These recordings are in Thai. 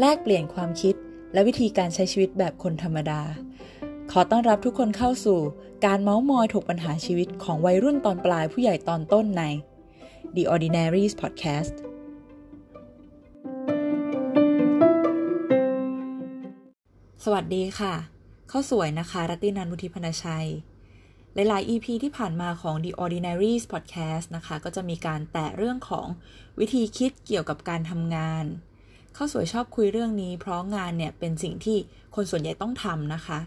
แลกเปลี่ยนความคิดและวิธีการใช้ชีวิตแบบคนธรรมดา ขอต้อนรับทุกคนเข้าสู่การเมาส์มอยถกปัญหาชีวิตของวัยรุ่นตอนปลายผู้ใหญ่ตอนต้นใน The Ordinaries Podcast สวัสดีค่ะ เข้าสวยนะคะ รัตตินันบุธิพนชัย หลาย ๆ EP ที่ผ่านมาของ The Ordinaries Podcast นะคะ ก็จะมีการแตะเรื่องของวิธีคิดเกี่ยวกับการทำงานข้าวสวยชอบคุยเรื่องนี้ เพราะงานเนี่ยเป็นสิ่งที่คนส่วนใหญ่ต้องทำนะคะ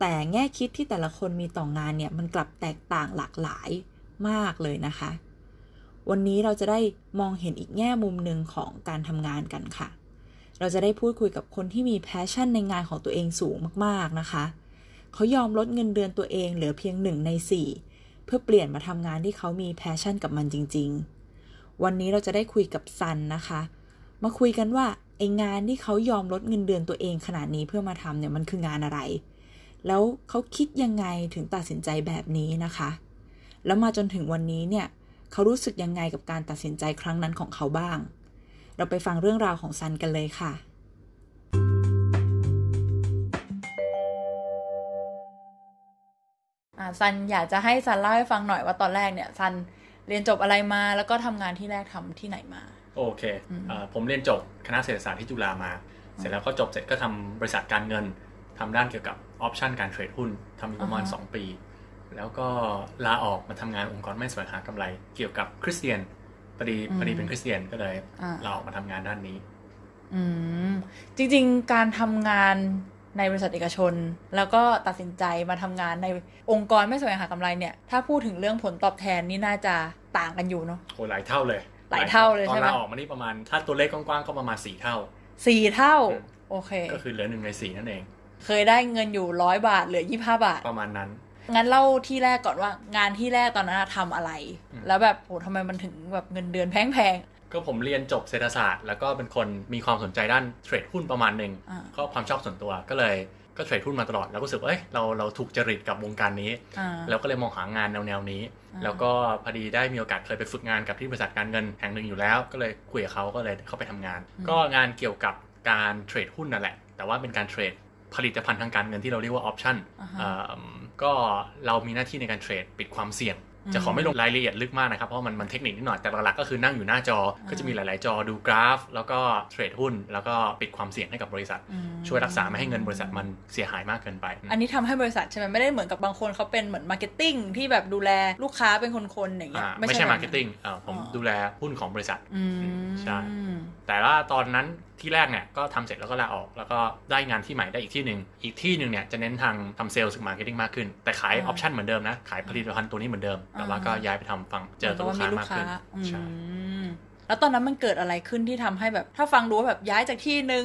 แต่แง่คิดที่แต่ละคนมีต่องานเนี่ยมันกลับแตกต่างหลากหลายมากเลยนะคะ วันนี้เราจะได้มองเห็นอีกแง่มุมหนึ่งของการทำงานกันค่ะ เราจะได้พูดคุยกับคนที่มี passion ในงานของตัวเองสูงมาก ๆ นะคะ เขายอมลดเงินเดือนตัวเองเหลือเพียงหนึ่งในสี่เพื่อเปลี่ยนมาทำงานที่เขามี passion กับมันจริง ๆ วันนี้เราจะได้คุยกับซันนะคะ มาคุยกันว่าไอ้งานที่เขายอมลดเงินเดือนตัวเองขนาดนี้เพื่อมาทำเนี่ยมันคืองานอะไร แล้วเขาคิดยังไงถึงตัดสินใจแบบนี้นะคะ แล้วมาจนถึงวันนี้เนี่ยเขารู้สึกยังไงกับการตัดสินใจครั้งนั้นของเขาบ้าง เราไปฟังเรื่องราวของซันกันเลยค่ะ ซันอยากจะให้ซันเล่าให้ฟังหน่อยว่าตอนแรกเนี่ยซันเรียนจบอะไรมาแล้วก็ทำงานที่แรกทำที่ไหนมา โอเคเอ่อผมเรียนจบคณะเศรษฐศาสตร์ที่จุฬามา เสร็จแล้วก็จบเสร็จก็ทำบริษัทการเงินทำด้านเกี่ยวกับ option การ trade หุ้นทำอยู่ประมาณอ่าฮะ2ปี แล้วก็ลาออกมาทำงานองค์กรไม่แสวงหากำไร เกี่ยวกับคริสเตียนพอดีพอดีเป็นคริสเตียนก็เลยอ่าลาออกมาทำงานด้านนี้ อืมจริง ๆ การทำงาน ในบริษัทเอกชน แล้วก็ตัดสินใจมาทำงานในองค์กรไม่แสวงหากำไรเนี่ย ถ้าพูดถึงเรื่องผลตอบแทนนี่น่าจะต่างกันอยู่เนาะโหหลายเท่าเลย หลายเท่าเลยตอใช่นไหมลาออกมานี่ประมาณถ้าตัวเลขกว้างๆก็ประมาณ4เท่าสี่เท่าอืมโอเค ก็คือเหลือหนึ่งในสี่นั่นเอง เคยได้เงินอยู่ร้อยบาทเหลือยี่ห้าบาท ประมาณนั้นงั้นเล่าที่แรกก่อนว่างานที่แรกตอนนั้นอะทำอะไรอืมแล้วแบบโหทำไมมันถึงแบบเงินเดือนแพง ก็ผมเรียนจบเศรษฐศาสตร์ แล้วก็เป็นคนมีความสนใจด้านเทรดหุ้นประมาณหนึ่งอ่าก็ความชอบส่วนตัวก็เลยก็เทรดหุ้นมาตลอด แล้วก็รู้สึกว่าเอ้ยเราเราถูกจริตกับวงการนี้ๆอ่าแล้วก็เลยมองหางานแนวแนวๆนี้อ่าแล้วก็พอดีได้มีโอกาสเคยไปฝึกงานกับที่บริษัทการเงินแห่งหนึ่งอยู่แล้ว ก็เลยคุยกับเขาก็เลยเข้าไปทำงาน ก็งานเกี่ยวกับการเทรดหุ้นนั่นแหละ แต่ว่าเป็นการเทรดผลิตภัณฑ์ทางการเงินที่เราเรียกว่าออปชั่นอ่าฮะก็เรามีหน้าที่ในการเทรดปิดความเสี่ยงอืม จะขอไม่ลงรายละเอียดลึกมากนะครับ เพราะมันมันเทคนิคนิดหน่อย แต่หลักๆก็คือนั่งอยู่หน้าจอ ก็จะมีหลายๆ จอดูกราฟ แล้วก็ trade หุ้น แล้วก็ปิดความเสี่ยงให้กับบริษัทอืมช่วยรักษาไม่ให้เงินบริษัทมันเสียหายมากเกินไป อันนี้ทำให้บริษัทใช่ไหมไม่ได้เหมือนกับบางคนเขาเป็นเหมือน marketing ที่แบบดูแลลูกค้าเป็นคนๆอย่างเงี้ยอ่าไม่ใช่แบบมาร์เก็ตติ้งผมอ๋อดูแลหุ้นของบริษัทอืมใช่แต่ว่าตอนนั้น ที่แรกเนี่ยก็ทำเสร็จแล้วก็ลาออก แล้วก็ได้งานที่ใหม่ได้อีกที่หนึ่งอีกที่หนึ่งเนี่ยจะเน้นทางทำเซลล์กับ marketing มากขึ้น แต่ขาย option เหมือนเดิมนะ ขายผลิตภัณฑ์ตัวนี้เหมือนเดิม แต่ว่าก็ย้ายไปทำฝั่งเจอตัวลูกค้ามากขึ้นอืใช่มแล้วตอนนั้นมันเกิดอะไรขึ้นที่ทำให้แบบ ถ้าฟังดูว่าแบบย้ายจากที่หนึ่ง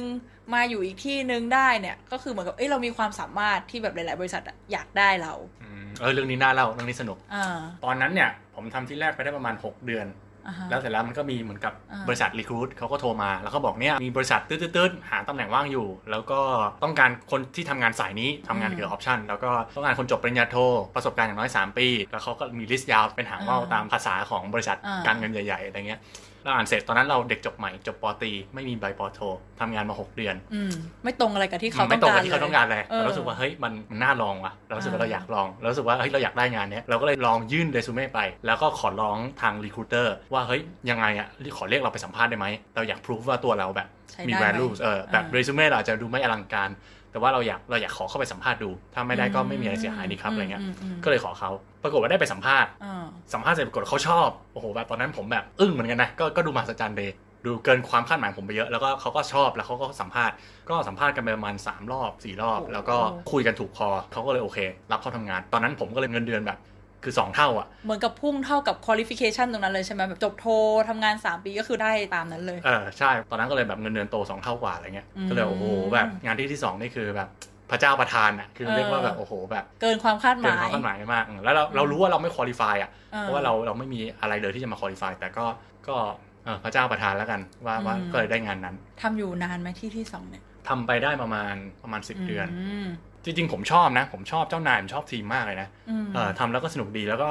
มาอยู่อีกที่หนึ่งได้เนี่ยก็คือเหมือนกับเอ้ยเรามีความสามารถที่แบบหลาย ๆ บริษัทอะอยากได้เราอืมเออเรื่องนี้น่าเล่าเรื่องนี้สนุกอ่าตอนนั้นเนี่ยผมทำที่แรกไปได้ประมาณ 6 เดือนอ่าฮะ แล้วเสร็จแล้วมันก็มีเหมือนกับอ่าบริษัทรีครูดเขาก็โทรมา แล้วเขาบอกเนี่ยมีบริษัทตืดๆๆหาตำแหน่งว่างอยู่ แล้วก็ต้องการคนที่ทำงานสายนี้ทำงานเกี่ยวกับออปชันแล้วก็ต้องการคนจบปริญญาโทประสบการณ์อย่างน้อย 3 ปี แล้วเขาก็มี list ยาวเป็นหางว่าวตามภาษาของบริษัทการเงินใหญ่ๆอะไรเงี้ย เราอ่านเสร็จตอนนั้นเราเด็กจบใหม่จบปอตรีไม่มีใบปอโททำงานมา 6 เดือนอืมไม่ตรงอะไรกับที่เขาไม่ต้องตรงการกับที่เขาต้องการเลยเออเรารู้สึกว่าเฮ้ยมันมันน่าลองว่ะเรารู้สึกว่าอ่าเราอยากลองเรารู้สึกว่าเฮ้ยเราอยากได้งานเนี้ยเราก็เลยลองยื่นเรซูเม่ไป แล้วก็ขอร้องทาง recruiter ว่าเฮ้ยยังไงอะขอเรียกเราไปสัมภาษณ์ได้ไหมเราอยากพิสูจน์ว่าตัวเราแบบใช้มีได้ไหม value เออแบบอ่าเรซูเม่เราอาจจะดูไม่อลังการ แต่ว่าเราอยากเราอยากขอเข้าไปสัมภาษณ์ดู ถ้าไม่ได้ก็ไม่มีอะไรเสียหายนี่ครับอะไรเงี้ยมมก็เลยขอเขาปรากฏว่าได้ไปสัมภาษณ์อ่าสัมภาษณ์เสร็จปรากฏเขาชอบโอ้โหแบบตอนนั้นผมแบบอึ้งเหมือนกันนะก็ก็ดูมหัศจรรย์เลยดูเกินความคาดหมายของผมไปเยอะ แล้วก็เขาก็ชอบแล้วเขาก็สัมภาษณ์ ก็สัมภาษณ์กันไปประมาณ 3 รอบ 4 รอบ แล้วก็คุยกันถูกคอเขาก็เลยโอเค รับเข้าทำงาน ตอนนั้นผมก็เลยเงินเดือนแบบ คือ 2 เท่าอะ เหมือนกับพุ่งเท่ากับ qualification ตรงนั้นเลยใช่ไหมแบบจบโททำงาน 3 ปีก็คือได้ตามนั้นเลย เออใช่ ตอนนั้นก็เลยแบบเงินเดือนโต 2 เท่ากว่าอะไรเงี้ยอืมก็เลยโอ้โหแบบงานที่ที่สองนี่คือแบบพระเจ้าประทานอะคือเรียกว่าแบบโอ้โหแบบเกินความคาดหเกินมายความคาดหมายมากอืมแล้วเราเรารู้ว่าเราไม่คุริฟายอะอ่เพราะว่าเราเราไม่มีอะไรเลยที่จะมาคุริฟายแต่ก็ก็เออพระเจ้าประทานแล้วกันว่าว่าอืมก็เลยได้งานนั้นทำอยู่นานไหมที่ที่สองเนี่ยทำไปได้ประมาณประมาณ10เดือนม จริงๆ ผมชอบนะ ผมชอบเจ้านายผมชอบทีมมากเลยนะอืมเออทำแล้วก็สนุกดีแล้วก็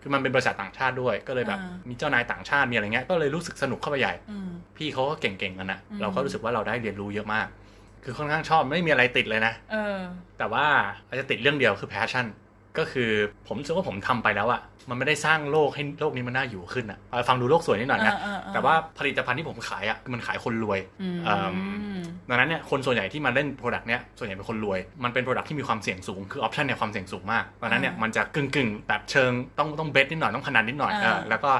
คือมันเป็นบริษัทต่างชาติด้วย ก็เลยแบบอ่ามีมีเจ้านายต่างชาติมีอะไรเงี้ยก็เลยรู้สึกสนุกเข้าไปใหญ่อืมพี่เขาก็เก่งๆกันนะอืมเราก็รู้สึกว่าเราได้เรียนรู้เยอะมาก คือค่อนข้างชอบไม่มีอะไรติดเลยนะเออแต่ว่าอาจจะติดเรื่องเดียวคือ passion ก็คือผมรู้สึกว่าผมทำไปแล้วอะ มันไม่ได้สร้างโลกให้โลกนี้มันน่าอยู่ขึ้นอะเอาฟังดูโลกสวยนิดหน่อยนะอ่าๆๆแต่ว่าผลิตภัณฑ์ที่ผมขายอะคือมันขายคนรวยอืมเอิ่มดังนั้นเนี่ยคนส่วนใหญ่ที่มาเล่นโปรดักต์เนี้ยส่วนใหญ่เป็นคนรวย มันเป็น product ที่มีความเสี่ยงสูงคือ option เนี่ยความเสี่ยงสูงมากดังนั้นเนี่ยอ่ามันมันจะกึ่งกึ่งๆแบบเชิงต้องต้อง bet นิดหน่อยต้องพนันนิดหน่อยอ่าเออแล้วก็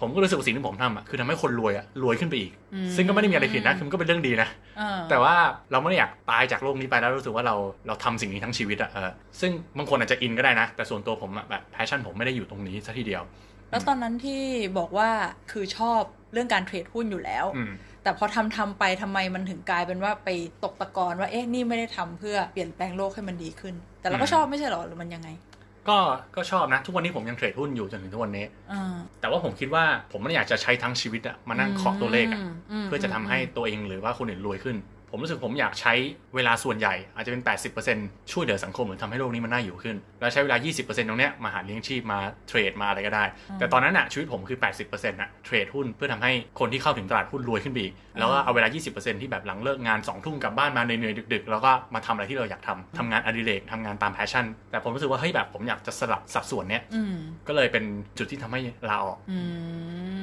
ผมก็รู้สึกว่าสิ่งที่ผมทำอะคือทำให้คนรวยอะรวยขึ้นไปอีกอืมซึ่งก็ไม่ได้มีอะไรผิดนะคือมันก็เป็นเรื่องดีนะเออแต่ว่าเราไม่ได้อยากตายจากโลกนี้ไปแล้วรู้สึกว่าเราเราทำสิ่งนี้ทั้งชีวิตอะเออซึ่งบางคนอาจจะอินก็ได้นะ แต่ส่วนตัวผมอะแบบ passion ผมไม่ได้อยู่ตรงนี้ซะทีเดียว แล้วตอนนั้นที่บอกว่าคือชอบเรื่องการ trade หุ้นอยู่แล้วอืมแต่พอทำทำไปทำไมมันถึงกลายเป็นว่าไปตกตะกอนว่าเอ๊ะนี่ไม่ได้ทำเพื่อเปลี่ยนแปลงโลกให้มันดีขึ้น แต่เราก็อืมชอบไม่ใช่หรอหรือมันยังไง ก็ก็ชอบนะ ทุกวันนี้ผมยังเทรดหุ้นอยู่จนถึงทุกวันนี้อ่าแต่ว่าผมคิดว่าผมไม่ได้อยากจะใช้ทั้งชีวิตอะมานั่งเคาะตัวเลขอะมเพื่อจะทำให้ตัวเองหรือว่าคนอื่นรวยขึ้น ผมรู้สึกผมอยากใช้เวลาส่วนใหญ่อาจจะเป็น 80%ช่วยเหลือสังคมหรือทำให้โลกนี้มันน่าอยู่ขึ้น แล้วใช้เวลา 20%ตรงเนี้ยมาหาเลี้ยงชีพมาเทรดมาอะไรก็ได้ แต่ตอนนั้นอะชีวิตผมคือ 80%อะ trade หุ้นเพื่อทำให้คนที่เข้าถึงตลาดหุ้นรวยขึ้นไปอีก แล้วก็เอาเวลา 20%ที่แบบหลังเลิกงาน2ทุ่มกลับบ้านมาเหนื่อยๆดึก ๆ แล้วก็มาทำอะไรที่เราอยากทำทำงานอดิเรกทำงานตาม passion แต่ผมรู้สึกว่าเฮ้ยแบบผมอยากจะสลับสัดส่วนเนี้ยอืมก็เลยเป็นจุดที่ทำให้ลาออกอื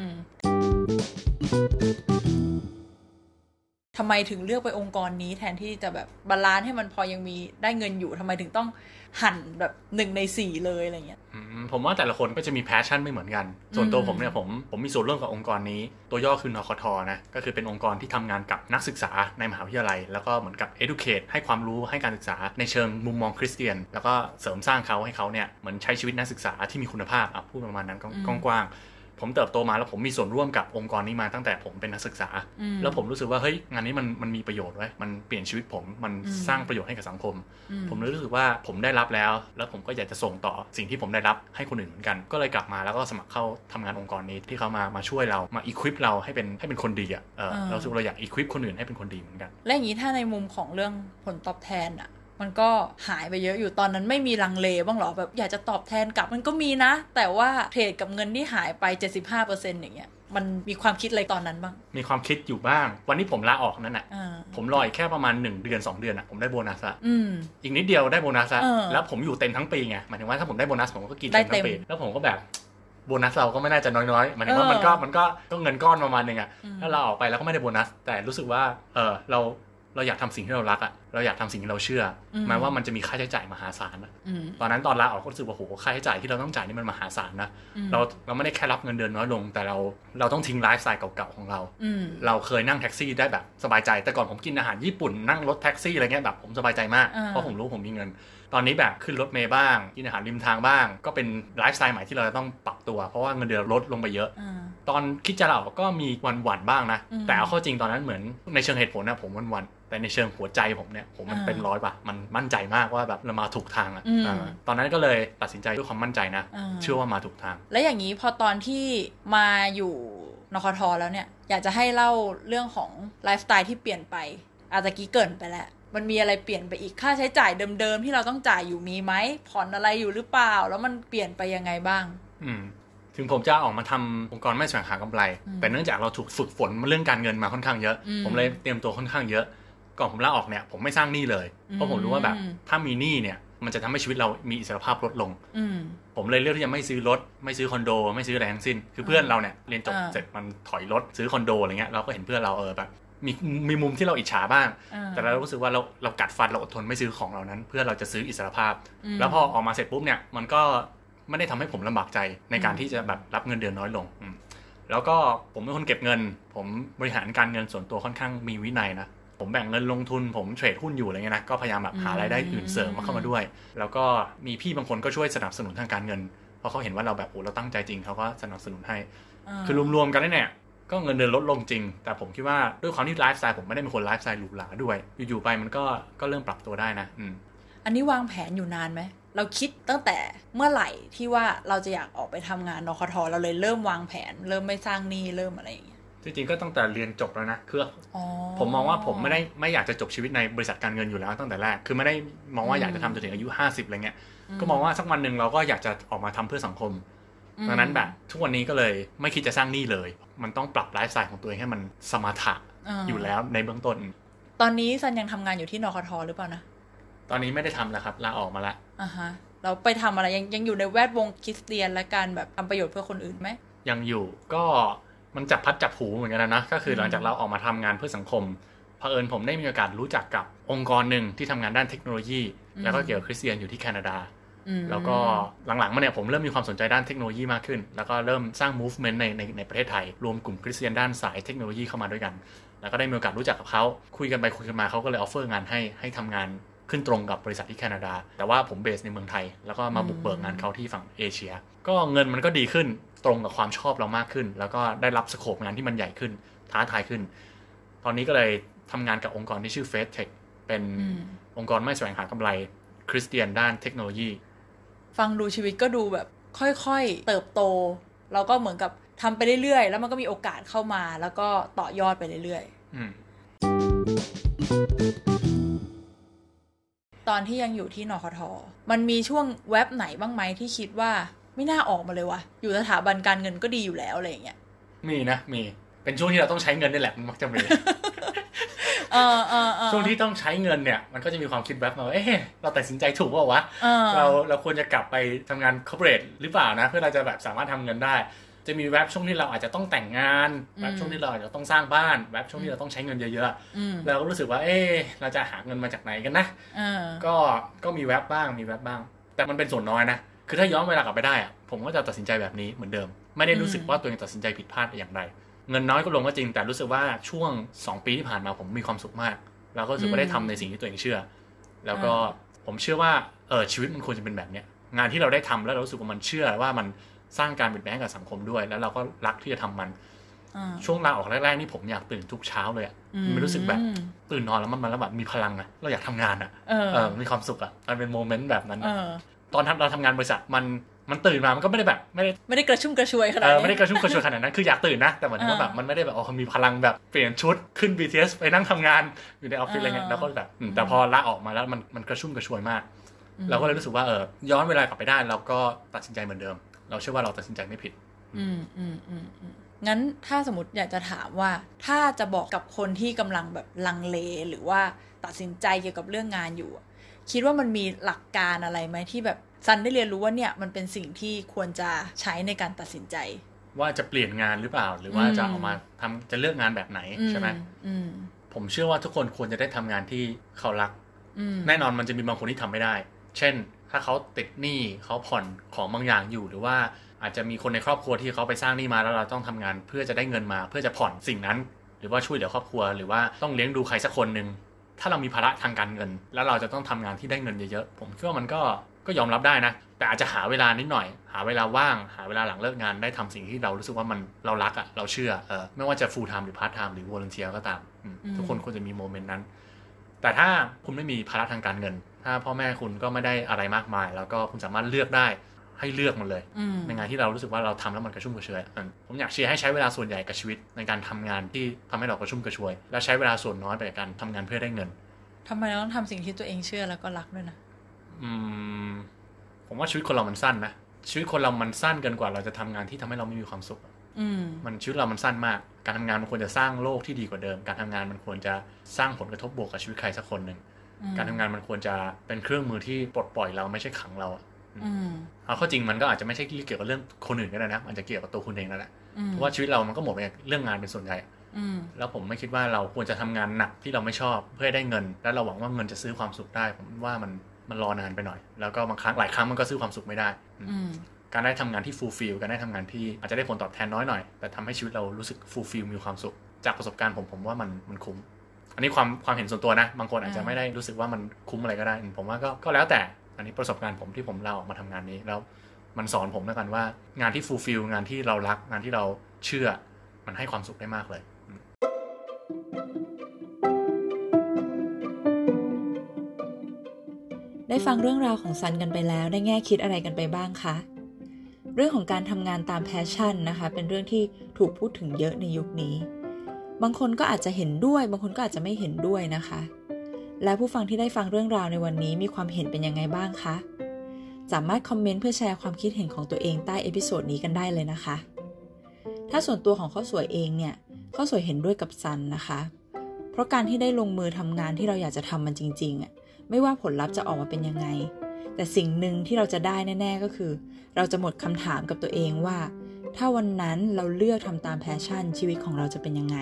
ม ทำไมถึงเลือกไปองค์กรนี้แทนที่จะแบบ balance ให้มันพอยังมีได้เงินอยู่ทำไมถึงต้องหั่นแบบหนึ่งในสี่เลยอะไรเงี้ยผมว่าแต่ละคนก็จะมี passion ไม่เหมือนกัน ส่วนตัวผมเนี่ยผมผมมีส่วนร่วมกับองค์กรนี้ ตัวย่อคือนคทนะก็คือเป็นองค์กรที่ทำงานกับนักศึกษาในมหาวิทยาลัย แล้วก็เหมือนกับ educate ให้ความรู้ให้การศึกษาในเชิงมุมมองคริสเตียน แล้วก็เสริมสร้างเขาให้เขาเนี่ยเหมือนใช้ชีวิตนักศึกษาที่มีคุณภาพอะพูดประมาณนั้นอืมกว้างๆ ผมเติบโตมาแล้วผมมีส่วนร่วมกับองค์กรนี้มาตั้งแต่ผมเป็นนักศึกษาอืมแล้วผมรู้สึกว่าเฮ้ยงานนี้มันมันมีประโยชน์เว้ยมันเปลี่ยนชีวิตผมมันอืมสร้างประโยชน์ให้กับสังคมอืมผมเลยรู้สึกว่าผมได้รับแล้ว แล้วผมก็อยากจะส่งต่อสิ่งที่ผมได้รับให้คนอื่นเหมือนกัน ก็เลยกลับมาแล้วก็สมัครเข้าทำงานองค์กรนี้ที่เขามามาช่วยเรามาอีควิปเราให้เป็นให้เป็นคนดีอะเอออ่าเรารู้สึกเราอยากอีควิปคนอื่นให้เป็นคนดีเหมือนกันและอย่างนี้ถ้าในมุมของเรื่องผลตอบแทนอะ มันก็หายไปเยอะอยู่ตอนนั้นไม่มีลังเลบ้างเหรอแบบอยากจะตอบแทนกลับมันก็มีนะ แต่ว่าเทรดกับเงินที่หายไป 75%อย่างเงี้ยมันมีความคิดอะไรตอนนั้นบ้าง มีความคิดอยู่บ้าง วันที่ผมลาออกนั่นน่ะอ่าผมรออีกแค่ประมาณ 1 เดือน 2 เดือนอะ ผมได้โบนัสละอืมอีกนิดเดียวได้โบนัสละเออแล้วผมอยู่เต็มทั้งปีไง หมายถึงว่าถ้าผมได้โบนัสผมก็กินได้เต็มทั้งปีเต็มแล้วผมก็แบบโบนัสเราก็ไม่น่าจะน้อยๆหมายถึงว่าเออมันก็มันก็ก็เงินก้อนประมาณหนึงอะอืมถ้าเราออกไปแล้วก็ไม่ได้โบนัส แต่รู้สึกว่า เออเราเราอยากทำสิ่งที่เรารักอะเราอยากทำสิ่งที่เราเชื่ออะแม้ว่ามันจะมีค่าใช้จ่ายมหาศาลอะอืมตอนนั้นตอนลาออกก็รู้สึกว่าโหค่าใช้จ่ายที่เราต้องจ่ายนี่มันมหาศาลนะอืมเราเราไม่ได้แค่รับเงินเดือนน้อยลง แต่เราเราต้องทิ้งไลฟ์สไตล์เก่าๆของเราอืมเราเคยนั่งแท็กซี่ได้แบบสบายใจแต่ก่อนผมกินอาหารญี่ปุ่นนั่งรถแท็กซี่อะไรเงี้ยแบบผมสบายใจมากอ่าเพราะผมรู้ผมมีเงิน ตอนนี้แบบขึ้นรถเมย์บ้างกินอาหารริมทางบ้าง ก็เป็นไลฟ์สไตล์ใหม่ที่เราจะต้องปรับตัวเพราะว่าเงินเดือนลดลงไปเยอะอ่าตอนคิดจะลาออกก็มีวันหวั่นๆบ้างนะอืมแต่เอาเข้าจริงตอนนั้นเหมือนในเชิงเหตุผลนะผมวันวันๆแต่ในเชิงหัวใจผมเนี่ยผมมันอ่าเต็มร้อยป่ะมันมั่นใจมากว่าแบบเรามาถูกทางอะอืมอ่าตอนนั้นก็เลยตัดสินใจด้วยความมั่นใจนะอ่าเชื่อว่ามาถูกทาง แล้วอย่างนี้พอตอนที่มาอยู่นคทแล้วเนี่ย อยากจะให้เล่าเรื่องของไลฟ์สไตล์ที่เปลี่ยนไป อาจจะกี้เกรินไปแล้วมันมีอะไรเปลี่ยนไปอีกค่าใช้จ่ายเดิมๆที่เราต้องจ่ายอยู่มีไหมผ่อนอะไรอยู่หรือเปล่า แล้วมันเปลี่ยนไปยังไงบ้าง อืมถึงผมจะออกมาทำองค์กรไม่แสวงหากำไรอืมแต่เนื่องจากเราถูกฝึกฝนเรื่องการเงินมาค่อนข้างเยอะอืมผมเลยเตรียมตัวค่อนข้างเยอะ ก่อนผมลาออกเนี่ยผมไม่สร้างหนี้เลย เพราะผมรู้ว่าแบบอืมถ้ามีหนี้เนี่ยมันจะทำให้ชีวิตเรามีอิสรภาพลดลงอืมผมเลยเลือกที่จะไม่ซื้อรถ ไม่ซื้อคอนโด ไม่ซื้ออะไรทั้งสิ้น คือเพื่อนเราเนี่ยเรียนจบอ่าเสร็จมันถอยรถซื้อคอนโดอะไรเงี้ยเราก็เห็นเพื่อนเราเออแบบมีมีมุมที่เราอิจฉาบ้างอ่าแต่เรารู้สึกว่าเราเรากัดฟันเราอดทนไม่ซื้อของเหล่านั้น เพื่อเราจะซื้ออิสรภาพอืมแล้วพอออกมาเสร็จปุ๊บเนี่ยมันก็ไม่ได้ทำให้ผมลำบากใจในการอืมที่จะแบบรับเงินเดือนน้อยลงอืมแล้วก็ผมเป็นคนเก็บเงิน ผมบริหารการเงินส่วนตัวค่อนข้างมีวินัยนะ ผมแบ่งเงินลงทุนผมเทรดหุ้นอยู่อะไรเงี้ยนะก็พยายามแบบหารายได้อื่นเสริมมาเข้ามาด้วย แล้วก็มีพี่บางคนก็ช่วยสนับสนุนทางการเงินเพราะเขาเห็นว่าเราแบบโอ้เราตั้งใจจริงเขาก็สนับสนุนให้าคือรวมๆกันแล้วเนี่ยก็เงินเดือนลดลงจริง แต่ผมคิดว่าด้วยความที่ไลฟ์สไตล์ผมไม่ได้เป็นคนไลฟ์สไตล์หรูหราด้วย อยู่ๆไปมันก็ก็เริ่มปรับตัวได้นะอืมอันนี้วางแผนอยู่นานไหมเราคิดตั้งแต่เมื่อไหร่ที่ว่าเราจะอยากออกไปทำงานนคทเราเลยเริ่มวางแผน เริ่มไม่สร้างหนี้เริ่มอะไรอย่างเงี้ย จริงๆก็ตั้งแต่เรียนจบแล้วนะคืออ๋อผมมองว่าผมไม่ได้ไม่อยากจะจบชีวิตในบริษัทการเงินอยู่แล้วตั้งแต่แรก คือไม่ได้มองว่าอืมอยากจะทำจนถึงอายุ50อะไรเงี้ย ก็มองว่าสักวันหนึ่งเราก็อยากจะออกมาทำเพื่อสังคมอืมดังนั้นแบบทุกวันนี้ก็เลยไม่คิดจะสร้างหนี้เลย มันต้องปรับไลฟ์สไตล์ของตัวเองให้มันสมถะาอยู่แล้วในเบื้องต้น ตอนนี้ซันยังทำงานอยู่ที่นคทหรือเปล่านะ ตอนนี้ไม่ได้ทำแล้วครับลาออกมาละอ่าฮะเราไปทำอะไรยังยังอยู่ในแวดวงคริสเตียนและการแบบทำประโยชน์เพื่อคนอื่นไหมยังอยู่ก็ มันจับพัดจับผูเหมือนกันนะนะก็คือมหลังจากเราออกมาทำงานเพื่อสังคมเผอิญผมได้มีโอกาสรู้จักกับองค์กรหนึ่งที่ทำงานด้านเทคโนโลยี แล้วก็เกี่ยวกับคริสเตียนอยู่ที่แคนาดาอืมแล้วก็หลังๆมาเนี่ยผมเริ่มมีความสนใจด้านเทคโนโลยีมากขึ้น แล้วก็เริ่มสร้าง movement ในในในประเทศไทย รวมกลุ่มคริสเตียนด้านสายเทคโนโลยีเข้ามาด้วยกัน แล้วก็ได้มีโอกาสรู้จักกับเขาคุยกันไปคุยกันมาเขาก็เลย offer งานให้ให้ทำงาน ขึ้นตรงกับบริษัทที่แคนาดา แต่ว่าผม base ในเมืองไทย แล้วก็มาบุกเบิกงานเขาที่ฝั่งเอเชีย ก็เงินมันก็ดีขึ้นตรงกับความชอบเรามากขึ้น แล้วก็ได้รับ scope งานที่มันใหญ่ขึ้น ท้าทายขึ้น ตอนนี้ก็เลยทำงานกับองค์กรที่ชื่อ Faith Tech เป็นอืมองค์กรไม่แสวงหากำไรคริสเตียนด้านเทคโนโลยี ฟังดูชีวิตก็ดูแบบค่อยๆ เติบโต แล้วก็เหมือนกับทำไปเรื่อยๆ แล้วมันก็มีโอกาสเข้ามา แล้วก็ต่อยอดไปเรื่อยอืมๆ ตอนที่ยังอยู่ที่นคทมันมีช่วงแว็บไหนบ้างไหมที่คิดว่าไม่น่าออกมาเลยวะอยู่สถาบันการเงินก็ดีอยู่แล้วอะไรอย่างเงี้ยมีนะมีเป็นช่วงที่เราต้องใช้เงินนี่แหละมันมักจะมีเออเออเออช่วงที่ต้องใช้เงินเนี่ย มันก็จะมีความคิดแวบมาว่าเอ๊ะเราตัดสินใจถูกเปล่าวะเออเราเราควรจะกลับไปทำงานคอร์เปอเรทหรือเปล่านะ เพื่อเราจะแบบสามารถทำเงินได้ จะมีแวบช่วงที่เราอาจจะต้องแต่งงานแวบช่วงที่เราอาจจะต้องสร้างบ้านแวบช่วงที่เราต้องใช้เงินเยอะอืมๆเราก็รู้สึกว่า เอ๊ะเราจะหาเงินมาจากไหนกันนะเออก็ก็มีแวบบ้างมีแวบบ้าง แต่มันเป็นส่วนน้อยนะคือถ้าย้อนเวลากลับไปได้อะผมก็จะตัดสินใจแบบนี้เหมือนเดิม ไม่ได้รู้สึกว่าตัวเองตัดสินใจผิดพลาดอย่างไร เงินน้อยก็ลงก็จริง แต่รู้สึกว่าช่วง 2 ปีที่ผ่านมาผมมีความสุขมาก แล้วก็รู้สึกว่าได้ทำในสิ่งที่ตัวเองเชื่อ แล้วก็ผมเชื่อว่าเออชีวิตมันควรจะเป็นแบบเนี้ยงานที่เราได้ทำแล้วเรารู้สึกว่ามันเชื่อว่ามัน สร้างการเปลี่ยนแปลงให้กับสังคมด้วย แล้วเราก็รักที่จะทำมันอ่าช่วงลาออกแรกๆนี่ผมอยากตื่นทุกเช้าเลยอะมันรู้สึกแบบอืมตื่นนอนแล้วมันมันแล้วแบบมีพลังอะเราอยากทำงานอะเออเออมีความสุขอะมันเป็นโมเมนต์แบบนั้นเออะอตอนทำเราทำงานบริษัทมันมันตื่นมา มันก็ไม่ได้แบบไม่ได้ไม่ได้กระชุ่มกระชวยขนาเอดอนี้ไม่ได้กระชุ่มกระชวยขนาดนั้น คืออยากตื่นนะ แต่เหมือนว่าอ่าแบบมันไม่ได้แบบอ๋อมีพลังแบบเปลี่ยนชุดขึ้น BTS ไปนั่งทำงานอยู่ในออฟฟิศอะไรเงี้ยอ่าแล้วก็แบบอืมแต่พอลาออกมาแล้วมันมันกระชุ่มกระชวยมากอืมเราก็เลยรู้สึกว่าเออย้อนเวลากลับไปได้เราก็ตัดสินใจเหมือนเดิม เราเชื่อว่าเราตัดสินใจไม่ผิดอืมอืมอืมอืมงั้นถ้าสมมติอยากจะถามว่า ถ้าจะบอกกับคนที่กำลังแบบลังเลหรือว่าตัดสินใจเกี่ยวกับเรื่องงานอยู่อะคิดว่ามันมีหลักการอะไรไหมที่แบบซันได้เรียนรู้ว่าเนี่ยมันเป็นสิ่งที่ควรจะใช้ในการตัดสินใจ ว่าจะเปลี่ยนงานหรือเปล่า หรือว่าอืมจะออกมาทำจะเลือกงานแบบไหนใช่ไหมอืมผมเชื่อว่าทุกคนควรจะได้ทำงานที่เขารักอืมแน่นอนมันจะมีบางคนที่ทำไม่ได้ เช่น ถ้าเขาติดหนี้เขาผ่อนของบางอย่างอยู่หรือว่าอาจจะมีคนในครอบครัวที่เขาไปสร้างหนี้มาแล้วเราต้องทำงาน เพื่อจะได้เงินมาเพื่อจะผ่อนสิ่งนั้น หรือว่าช่วยเหลือครอบครัว หรือว่าต้องเลี้ยงดูใครสักคนหนึ่งถ้าเรามีภาระทางการเงิน แล้วเราจะต้องทำงานที่ได้เงินเยอะๆผมคิดว่ามันก็ก็ยอมรับได้นะ แต่อาจจะหาเวลานิดหน่อย หาเวลาว่าง หาเวลาหลังเลิกงานได้ทำสิ่งที่เรารู้สึกว่ามันเรารักอะเราเชื่อเออไม่ว่าจะ full time หรือ part time หรือ volunteer ก็ตามอืมทุกคนควรจะมีโมเมนต์นั้น แต่ถ้าคุณไม่มีภาระทางการเงิน ถ้าพ่อแม่คุณก็ไม่ได้อะไรมากมาย แล้วก็คุณสามารถเลือกได้ให้เลือกมันเลยอืมในงานที่เรารู้สึกว่าเราทำแล้วมันกระชุ่มกระชวยอืมผมอยากเชียร์ให้ใช้เวลาส่วนใหญ่กับชีวิตในการทำงานที่ทำให้เรากระชุ่มกระชวย และใช้เวลาส่วนน้อยไปกับการทำงานเพื่อได้เงินทำไมเราต้องทำสิ่งที่ตัวเองเชื่อแล้วก็รักด้วยนะอืมผมว่าชีวิตคนเรามันสั้นนะชีวิตคนเรามันสั้นเกินกว่าเราจะทำงานที่ทำให้เราไม่มีความสุขอื มมันชีวิตเรามันสั้นมาก การทำงานมันควรจะสร้างโลกที่ดีกว่าเดิม การทำงานมันควรจะสร้างผลกระทบบวกกับชีวิตใครสักคนหนึ่งอืมการทำงานมันควรจะเป็นเครื่องมือที่ปลดปล่อยเราไม่ใช่ขังเราอะอืมเอาเข้าจริงมันก็อาจจะไม่ใช่เกี่ยวกับเรื่องคนอื่นก็ได้นะมันจะเกี่ยวกับตัวคุณเองนั่นแหละอืมเพราะว่าชีวิตเรามันก็หมดไปกับเรื่องงานเป็นส่วนใหญ่อืมแล้วผมไม่คิดว่าเราควรจะทำงานหนักที่เราไม่ชอบเพื่อให้ได้เงิน แล้วเราหวังว่าเงินจะซื้อความสุขได้ ผมว่ามันมันรอนานไปหน่อย แล้วก็บางครั้งหลายครั้งมันก็ซื้อความสุขไม่ได้อืมอืม การได้ทำงานที่ fulfill การได้ทำงานที่อาจจะได้ผลตอบแทนน้อยหน่อย แต่ทำให้ชีวิตเรารู้สึก fulfill มีความสุข จากประสบการณ์ผมผมว่ามันมันคุ้ม อันนี้ความความเห็นส่วนตัวนะ บางคนอาจจะอ่าไม่ได้รู้สึกว่ามันคุ้มอะไรก็ได้ ผมว่าก็ก็แล้วแต่ อันนี้ประสบการณ์ผมที่ผมลาออกมาทำงานนี้แล้วมันสอนผมแล้วกันว่า งานที่ fulfill งานที่เรารัก งานที่เราเชื่อ มันให้ความสุขได้มากเลยอืมได้ฟังเรื่องราวของซันกันไปแล้วได้แง่คิดอะไรกันไปบ้างคะ เรื่องของการทำงานตาม passion นะคะ เป็นเรื่องที่ถูกพูดถึงเยอะในยุคนี้ บางคนก็อาจจะเห็นด้วย บางคนก็อาจจะไม่เห็นด้วยนะคะ และผู้ฟังที่ได้ฟังเรื่องราวในวันนี้มีความเห็นเป็นยังไงบ้างคะ สามารถคอมเมนต์เพื่อแชร์ความคิดเห็นของตัวเองใต้ episode นี้กันได้เลยนะคะ ถ้าส่วนตัวของข้าวสวยเองเนี่ยข้าวสวยเห็นด้วยกับซันนะคะ เพราะการที่ได้ลงมือทำงานที่เราอยากจะทำมันจริงๆอะไม่ว่าผลลัพธ์จะออกมาเป็นยังไง แต่สิ่งหนึ่งที่เราจะได้แน่ ๆ ก็คือ เราจะหมดคำถามกับตัวเองว่า ถ้าวันนั้นเราเลือกทำตาม passion ชีวิตของเราจะเป็นยังไง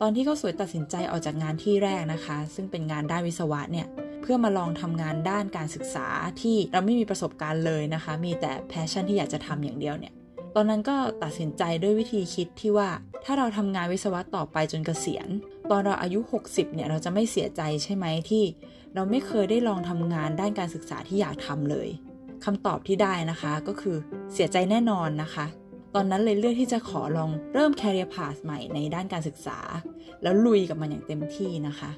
ตอนที่เขาสวยตัดสินใจออกจากงานที่แรกนะคะ ซึ่งเป็นงานด้านวิศวะเนี่ยเพื่อมาลองทำงานด้านการศึกษาที่เราไม่มีประสบการณ์เลยนะคะ มีแต่แพชชั่นที่อยากจะทำอย่างเดียวเนี่ยตอนนั้นก็ตัดสินใจด้วยวิธีคิดที่ว่าถ้าเราทำงานวิศวะต่อไปจนเกษียณ ตอนเราอายุ 60เนี่ยเราจะไม่เสียใจใช่ไหมที่ เราไม่เคยได้ลองทำงานด้านการศึกษาที่อยากทำเลยคำตอบที่ได้นะคะก็คือเสียใจแน่นอนนะคะ ตอนนั้นเลยเลือกที่จะขอลองเริ่ม career path ใหม่ในด้านการศึกษา แล้วลุยกับมันอย่างเต็มที่นะคะ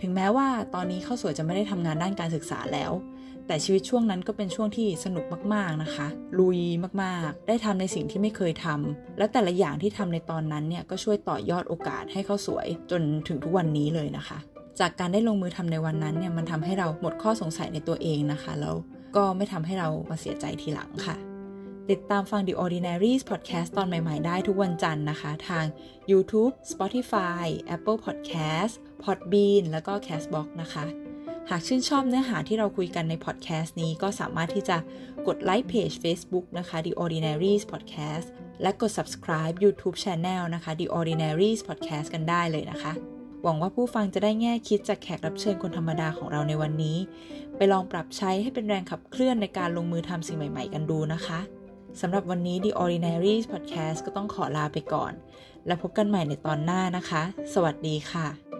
ถึงแม้ว่าตอนนี้ข้าวสวยจะไม่ได้ทำงานด้านการศึกษาแล้ว แต่ชีวิตช่วงนั้นก็เป็นช่วงที่สนุกมากๆนะคะ ลุยมากๆ ได้ทำในสิ่งที่ไม่เคยทำและแต่ละอย่างที่ทำในตอนนั้นเนี่ยก็ช่วยต่อยอดโอกาสให้ข้าวสวยจนถึงทุกวันนี้เลยนะคะ จากการได้ลงมือทำในวันนั้นเนี่ยมันทำให้เราหมดข้อสงสัยในตัวเองนะคะแล้วก็ไม่ทำให้เรามาเสียใจทีหลังค่ะ ติดตามฟัง The Ordinaries Podcast ตอนใหม่ ๆ ได้ทุกวันจันทร์นะคะ ทาง YouTube Spotify Apple Podcast Podbean แล้วก็ Castbox นะคะ หากชื่นชอบเนื้อหาที่เราคุยกันในพอดแคสต์นี้ก็สามารถที่จะกดไลค์เพจ Facebook นะคะ The Ordinaries Podcast และกด subscribe YouTube Channel นะคะ The Ordinaries Podcast กันได้เลยนะคะ หวังว่าผู้ฟังจะได้แง่คิดจากแขกรับเชิญคนธรรมดาของเราในวันนี้ ไปลองปรับใช้ให้เป็นแรงขับเคลื่อนในการลงมือทำสิ่งใหม่ ๆ กันดูนะคะสำหรับวันนี้ The Ordinaries Podcast ก็ต้องขอลาไปก่อน และพบกันใหม่ในตอนหน้านะคะ สวัสดีค่ะ